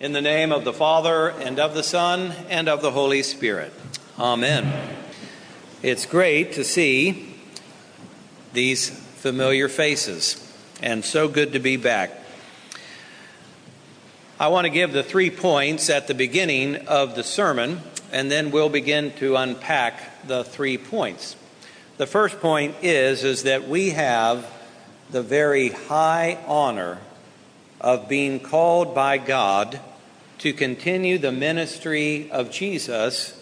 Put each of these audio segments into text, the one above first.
In the name of the Father, and of the Son, and of the Holy Spirit. Amen. It's great to see these familiar faces, and so good to be back. I want to give the three points at the beginning of the sermon, and then we'll begin to unpack the three points. The first point is, is that we have the very high honor of being called by God to continue the ministry of Jesus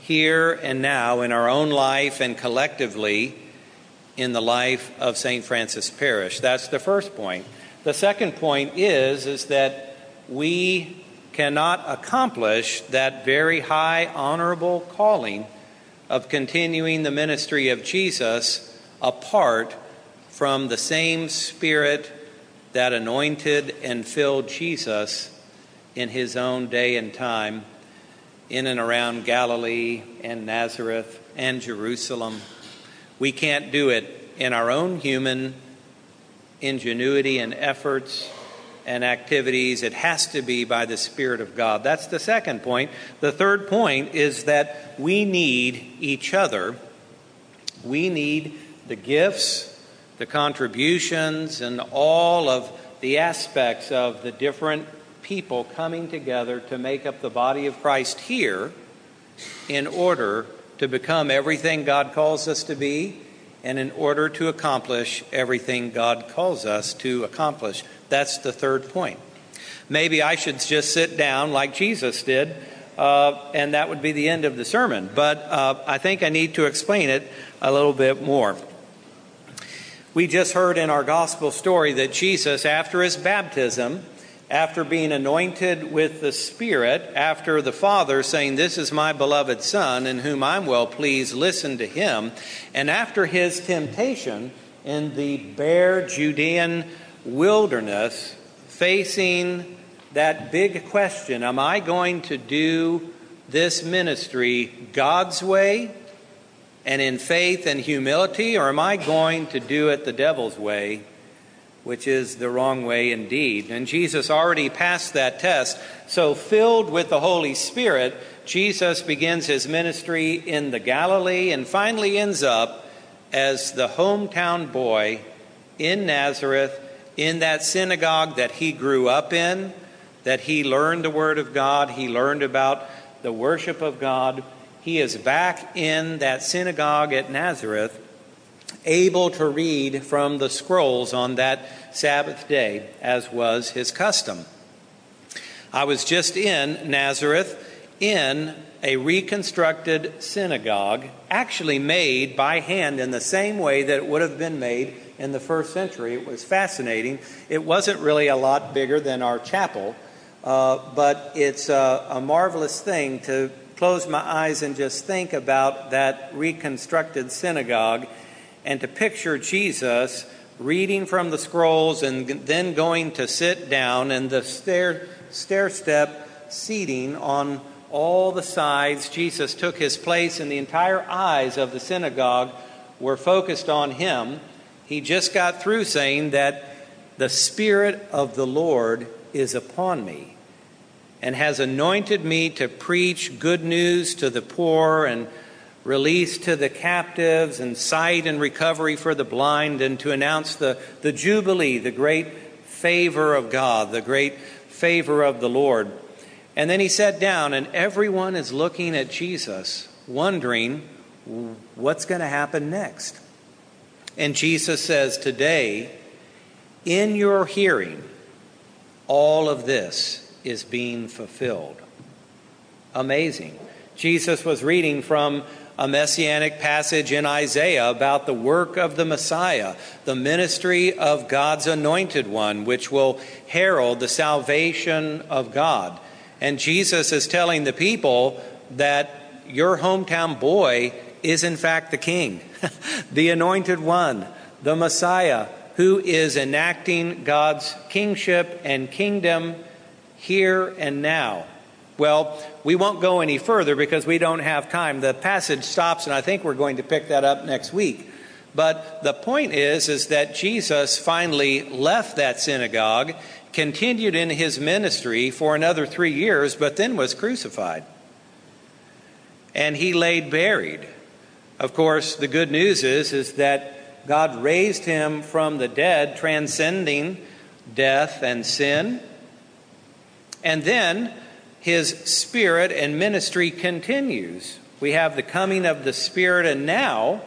here and now in our own life and collectively in the life of St. Francis Parish. That's the first point. The second point is is that we cannot accomplish that very high honorable calling of continuing the ministry of Jesus apart from the same spirit that anointed and filled Jesus in his own day and time in and around Galilee and Nazareth and Jerusalem. We can't do it in our own human ingenuity and efforts and activities. It has to be by the Spirit of God. That's the second point. The third point is that we need each other. We need the gifts, the contributions, and all of the aspects of the different people coming together to make up the body of Christ here in order to become everything God calls us to be and in order to accomplish everything God calls us to accomplish. That's the third point. Maybe I should just sit down like Jesus did, uh, and that would be the end of the sermon. But uh, I think I need to explain it a little bit more. We just heard in our gospel story that Jesus, after his baptism, after being anointed with the Spirit, after the Father saying, This is my beloved Son, in whom I'm well pleased, listen to him, and after his temptation in the bare Judean wilderness, facing that big question Am I going to do this ministry God's way and in faith and humility, or am I going to do it the devil's way which is the wrong way indeed. And Jesus already passed that test. So, filled with the Holy Spirit, Jesus begins his ministry in the Galilee and finally ends up as the hometown boy in Nazareth, in that synagogue that he grew up in, that he learned the Word of God, he learned about the worship of God. He is back in that synagogue at Nazareth able to read from the scrolls on that Sabbath day, as was his custom. I was just in Nazareth in a reconstructed synagogue, actually made by hand in the same way that it would have been made in the first century. It was fascinating. It wasn't really a lot bigger than our chapel, uh, but it's a, a marvelous thing to close my eyes and just think about that reconstructed synagogue and to picture Jesus reading from the scrolls and then going to sit down and the stair, stair step seating on all the sides. Jesus took his place, and the entire eyes of the synagogue were focused on him. He just got through saying that the Spirit of the Lord is upon me and has anointed me to preach good news to the poor and release to the captives and sight and recovery for the blind, and to announce the, the Jubilee, the great favor of God, the great favor of the Lord. And then he sat down, and everyone is looking at Jesus, wondering what's going to happen next. And Jesus says, Today, in your hearing, all of this is being fulfilled. Amazing. Jesus was reading from a messianic passage in Isaiah about the work of the Messiah, the ministry of God's anointed one, which will herald the salvation of God. And Jesus is telling the people that your hometown boy is, in fact, the king, the anointed one, the Messiah, who is enacting God's kingship and kingdom here and now. Well, we won't go any further because we don't have time. The passage stops, and I think we're going to pick that up next week. But the point is, is that Jesus finally left that synagogue, continued in his ministry for another three years, but then was crucified. And he laid buried. Of course, the good news is, is that God raised him from the dead, transcending death and sin. And then his spirit and ministry continues. We have the coming of the Spirit, and now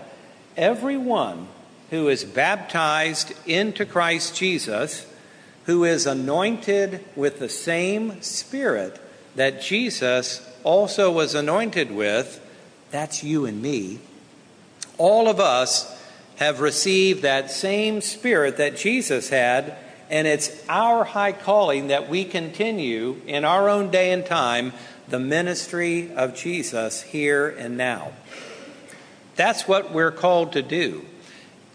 everyone who is baptized into Christ Jesus, who is anointed with the same Spirit that Jesus also was anointed with, that's you and me. All of us have received that same Spirit that Jesus had, and it's our high calling that we continue in our own day and time the ministry of Jesus here and now. That's what we're called to do.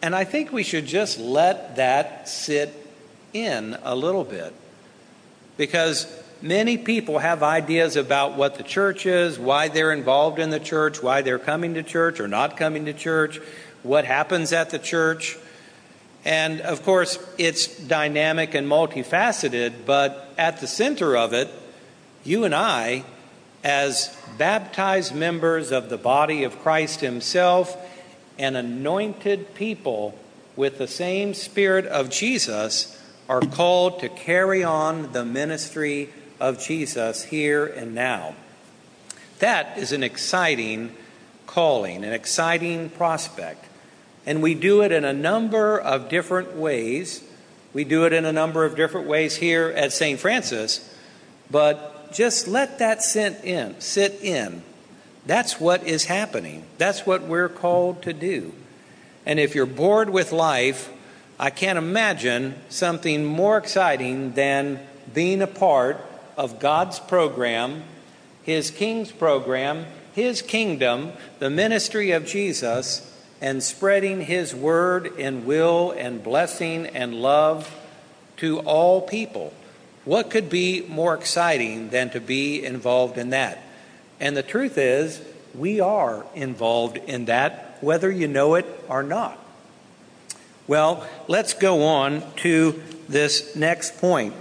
And I think we should just let that sit in a little bit. Because many people have ideas about what the church is, why they're involved in the church, why they're coming to church or not coming to church, what happens at the church. And of course, it's dynamic and multifaceted, but at the center of it, you and I, as baptized members of the body of Christ Himself and anointed people with the same Spirit of Jesus, are called to carry on the ministry of Jesus here and now. That is an exciting calling, an exciting prospect. And we do it in a number of different ways. We do it in a number of different ways here at St. Francis, but just let that sit in, sit in. That's what is happening. That's what we're called to do. And if you're bored with life, I can't imagine something more exciting than being a part of God's program, His King's program, His kingdom, the ministry of Jesus, and spreading His word and will and blessing and love to all people. What could be more exciting than to be involved in that? And the truth is, we are involved in that, whether you know it or not. Well, let's go on to this next point.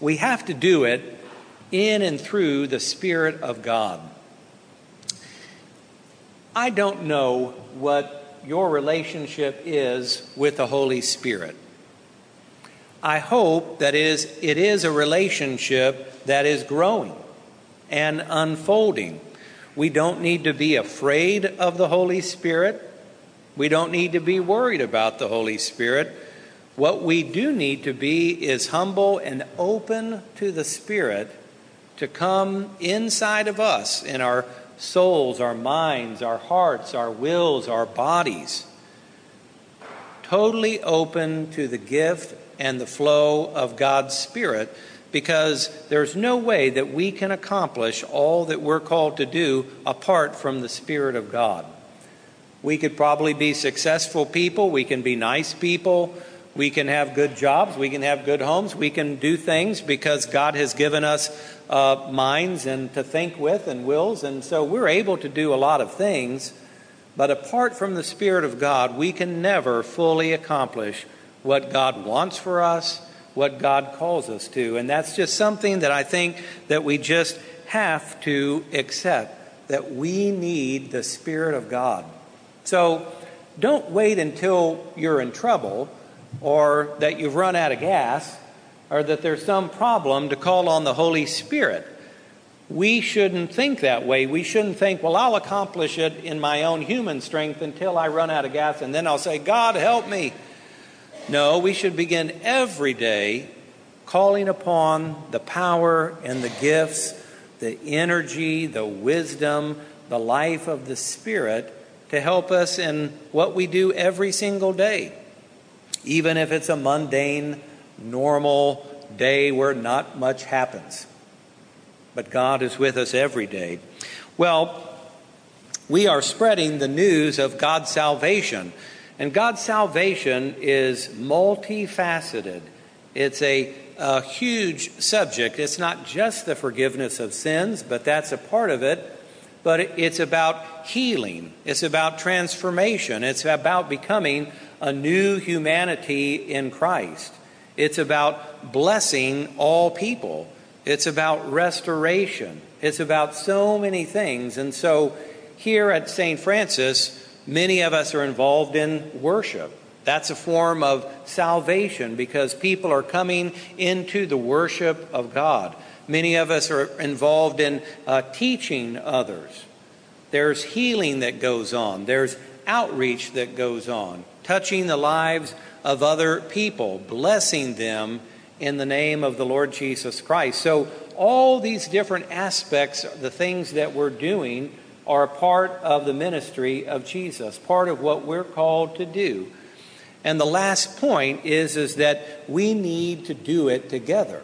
We have to do it in and through the Spirit of God. I don't know what your relationship is with the Holy Spirit. I hope that is, it is a relationship that is growing and unfolding. We don't need to be afraid of the Holy Spirit. We don't need to be worried about the Holy Spirit. What we do need to be is humble and open to the Spirit to come inside of us in our souls, our minds, our hearts, our wills, our bodies. Totally open to the gift and the flow of God's Spirit because there's no way that we can accomplish all that we're called to do apart from the Spirit of God. We could probably be successful people. We can be nice people. We can have good jobs. We can have good homes. We can do things because God has given us uh, minds and to think with and wills. And so we're able to do a lot of things. But apart from the Spirit of God, we can never fully accomplish what God wants for us, what God calls us to. And that's just something that I think that we just have to accept that we need the Spirit of God. So don't wait until you're in trouble or that you've run out of gas or that there's some problem to call on the Holy Spirit. We shouldn't think that way. We shouldn't think, well, I'll accomplish it in my own human strength until I run out of gas and then I'll say, God, help me. No, we should begin every day calling upon the power and the gifts, the energy, the wisdom, the life of the Spirit to help us in what we do every single day, even if it's a mundane, normal day where not much happens. But God is with us every day. Well, we are spreading the news of God's salvation. And God's salvation is multifaceted. It's a, a, huge subject. It's not just the forgiveness of sins, but that's a part of it but it's about healing, it's about transformation, it's about becoming a new humanity in Christ. It's about blessing all people. It's about restoration. It's about so many things. And so here at St. Francis, many of us are involved in worship. That's a form of salvation because people are coming into the worship of God. Many of us are involved in uh, teaching others. There's healing that goes on, there's outreach that goes on, touching the lives of other people, blessing them in the name of the Lord Jesus Christ. So, all these different aspects, the things that we're doing, are part of the ministry of Jesus, part of what we're called to do. And the last point is, is that we need to do it together.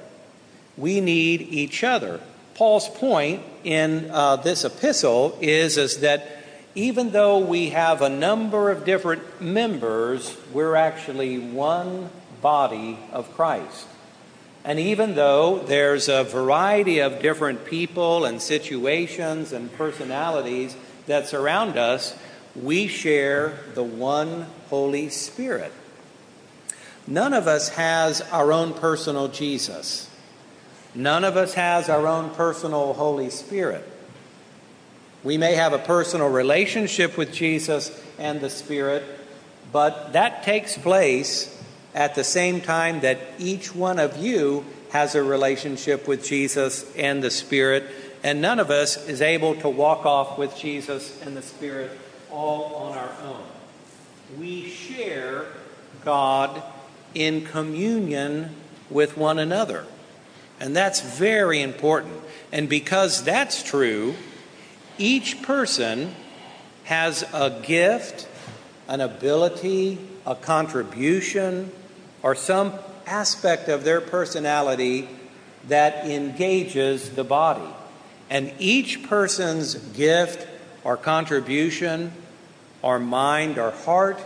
We need each other. Paul's point in uh, this epistle is, is that even though we have a number of different members, we're actually one body of Christ. And even though there's a variety of different people and situations and personalities that surround us, we share the one Holy Spirit. None of us has our own personal Jesus. None of us has our own personal Holy Spirit. We may have a personal relationship with Jesus and the Spirit, but that takes place at the same time that each one of you has a relationship with Jesus and the Spirit, and none of us is able to walk off with Jesus and the Spirit all on our own. We share God in communion with one another. And that's very important. And because that's true, each person has a gift, an ability, a contribution, or some aspect of their personality that engages the body. And each person's gift or contribution our mind, our heart,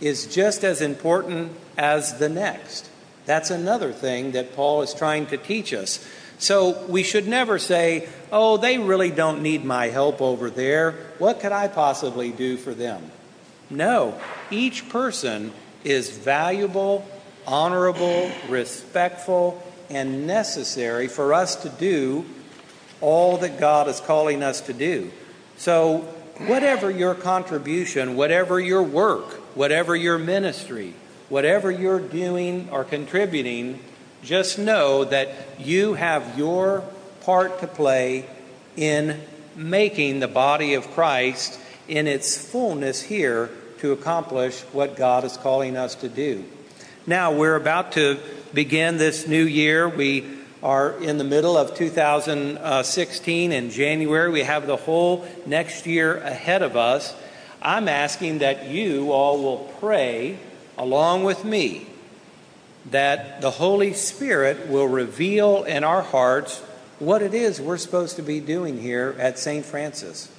is just as important as the next. That's another thing that Paul is trying to teach us. So we should never say, oh, they really don't need my help over there. What could I possibly do for them? No, each person is valuable, honorable, respectful, and necessary for us to do all that God is calling us to do. So whatever your contribution, whatever your work, whatever your ministry, whatever you're doing or contributing, just know that you have your part to play in making the body of Christ in its fullness here to accomplish what God is calling us to do. Now, we're about to begin this new year. We are in the middle of 2016 in January. We have the whole next year ahead of us. I'm asking that you all will pray along with me that the Holy Spirit will reveal in our hearts what it is we're supposed to be doing here at St. Francis.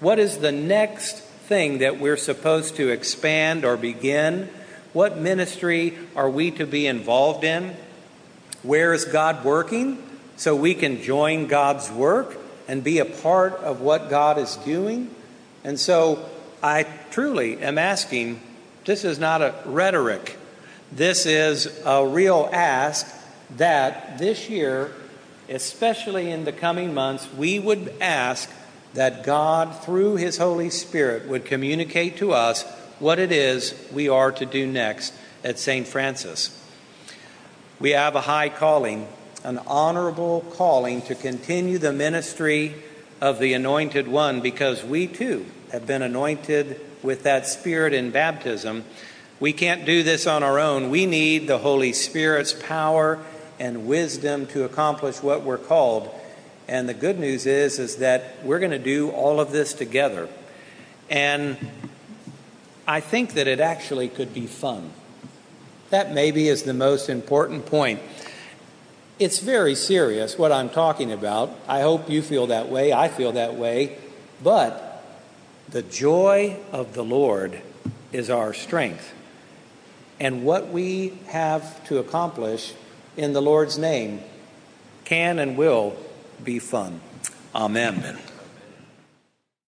What is the next thing that we're supposed to expand or begin? What ministry are we to be involved in? Where is God working? So we can join God's work and be a part of what God is doing. And so I truly am asking this is not a rhetoric, this is a real ask that this year, especially in the coming months, we would ask that God, through His Holy Spirit, would communicate to us what it is we are to do next at St. Francis. We have a high calling, an honorable calling to continue the ministry of the Anointed One because we too have been anointed with that Spirit in baptism. We can't do this on our own. We need the Holy Spirit's power and wisdom to accomplish what we're called. And the good news is is that we're going to do all of this together. And I think that it actually could be fun. That maybe is the most important point. It's very serious what I'm talking about. I hope you feel that way. I feel that way. But the joy of the Lord is our strength. And what we have to accomplish in the Lord's name can and will be fun. Amen.